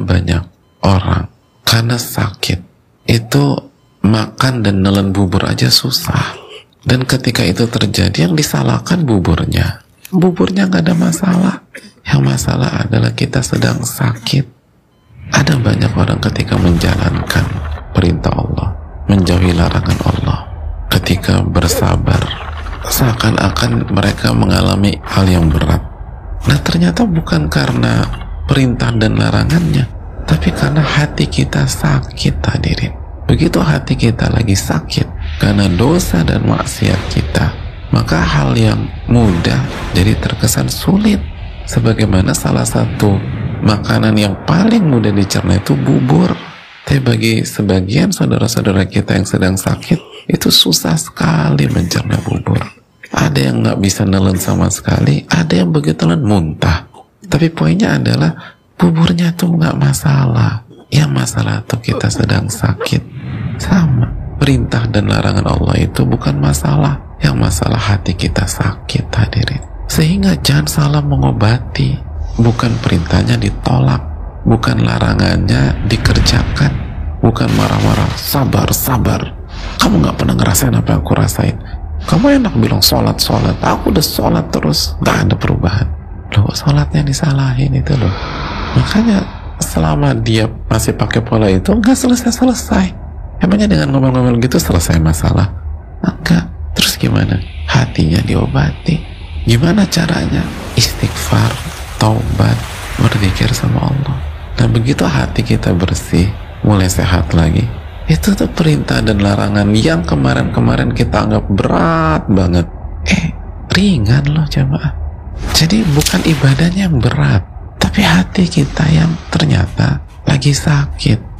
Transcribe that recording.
banyak orang karena sakit. Itu makan dan nelen bubur aja susah. Dan ketika itu terjadi yang disalahkan buburnya. Buburnya nggak ada masalah. Yang masalah adalah kita sedang sakit. Ada banyak orang ketika menjalankan perintah Allah menjauhi larangan Allah ketika bersabar seakan-akan mereka mengalami hal yang berat. Nah ternyata bukan karena perintah dan larangannya. Tapi karena hati kita sakit hadirin. Begitu hati kita lagi sakit karena dosa dan maksiat kita maka hal yang mudah jadi terkesan sulit. Sebagaimana salah satu makanan yang paling mudah dicerna itu bubur. Tapi bagi sebagian saudara-saudara kita yang sedang sakit itu susah sekali mencerna bubur. Ada yang nggak bisa nelen sama sekali ada yang begitu muntah tapi poinnya adalah buburnya tuh nggak masalah. Yang masalah tuh kita sedang sakit. Sama perintah dan larangan Allah itu bukan masalah. Yang masalah hati kita sakit hadirin. Sehingga jangan salah mengobati. Bukan perintahnya ditolak. Bukan larangannya dikerjakan. Bukan marah-marah sabar sabar. Kamu nggak pernah ngerasain apa yang aku rasain. Kamu enak bilang sholat sholat. Aku udah sholat terus. Nggak ada perubahan loh sholatnya disalahin itu loh. Makanya selama dia masih pakai pola itu nggak selesai selesai emangnya dengan ngomel-ngomel gitu selesai masalah? Enggak. Terus gimana? Hatinya diobati. Gimana caranya? Istighfar taubat berzikir sama Allah. Nah begitu hati kita bersih mulai sehat lagi itu tuh perintah dan larangan yang kemarin-kemarin kita anggap berat banget. Eh ringan loh jamaah jadi bukan ibadahnya yang berat tapi hati kita yang ternyata lagi sakit